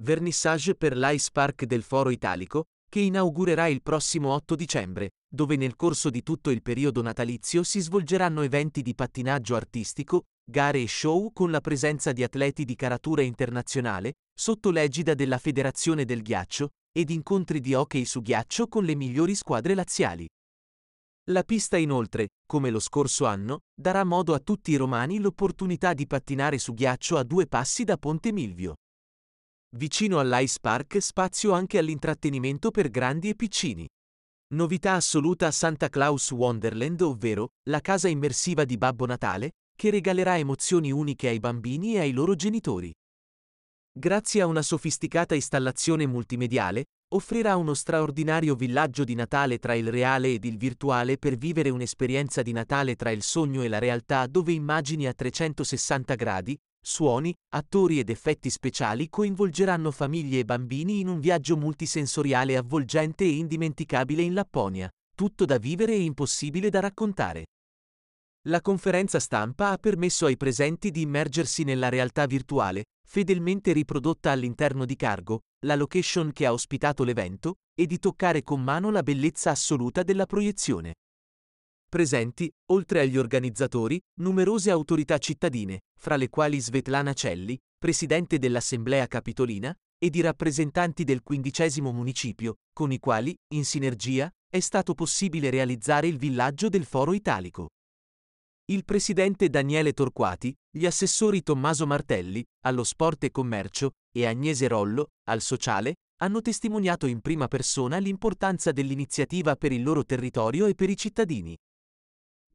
vernissage per l'Ice Park del Foro Italico, che inaugurerà il prossimo 8 dicembre, dove nel corso di tutto il periodo natalizio si svolgeranno eventi di pattinaggio artistico, gare e show con la presenza di atleti di caratura internazionale, sotto l'egida della Federazione del Ghiaccio, ed incontri di hockey su ghiaccio con le migliori squadre laziali. La pista inoltre, come lo scorso anno, darà modo a tutti i romani l'opportunità di pattinare su ghiaccio a due passi da Ponte Milvio. Vicino all'Ice Park spazio anche all'intrattenimento per grandi e piccini. Novità assoluta a Santa Claus Wonderland, ovvero la casa immersiva di Babbo Natale, che regalerà emozioni uniche ai bambini e ai loro genitori. Grazie a una sofisticata installazione multimediale, offrirà uno straordinario villaggio di Natale tra il reale ed il virtuale per vivere un'esperienza di Natale tra il sogno e la realtà dove immagini a 360 gradi, suoni, attori ed effetti speciali coinvolgeranno famiglie e bambini in un viaggio multisensoriale avvolgente e indimenticabile in Lapponia, tutto da vivere e impossibile da raccontare. La conferenza stampa ha permesso ai presenti di immergersi nella realtà virtuale, fedelmente riprodotta all'interno di Cargo, la location che ha ospitato l'evento, e di toccare con mano la bellezza assoluta della proiezione. Presenti, oltre agli organizzatori, numerose autorità cittadine, fra le quali Svetlana Celli, presidente dell'Assemblea Capitolina, ed i rappresentanti del quindicesimo municipio, con i quali, in sinergia, è stato possibile realizzare il villaggio del Foro Italico. Il presidente Daniele Torquati, gli assessori Tommaso Martelli, allo sport e commercio, e Agnese Rollo, al sociale, hanno testimoniato in prima persona l'importanza dell'iniziativa per il loro territorio e per i cittadini.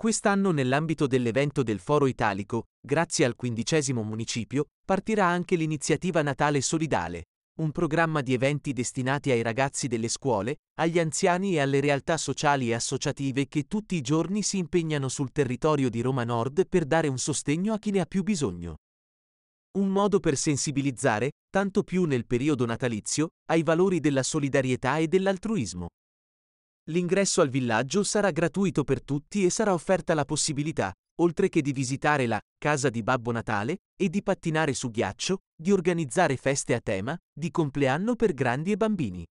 Quest'anno nell'ambito dell'evento del Foro Italico, grazie al quindicesimo municipio, partirà anche l'iniziativa Natale Solidale, un programma di eventi destinati ai ragazzi delle scuole, agli anziani e alle realtà sociali e associative che tutti i giorni si impegnano sul territorio di Roma Nord per dare un sostegno a chi ne ha più bisogno. Un modo per sensibilizzare, tanto più nel periodo natalizio, ai valori della solidarietà e dell'altruismo. L'ingresso al villaggio sarà gratuito per tutti e sarà offerta la possibilità, oltre che di visitare la casa di Babbo Natale e di pattinare su ghiaccio, di organizzare feste a tema, di compleanno per grandi e bambini.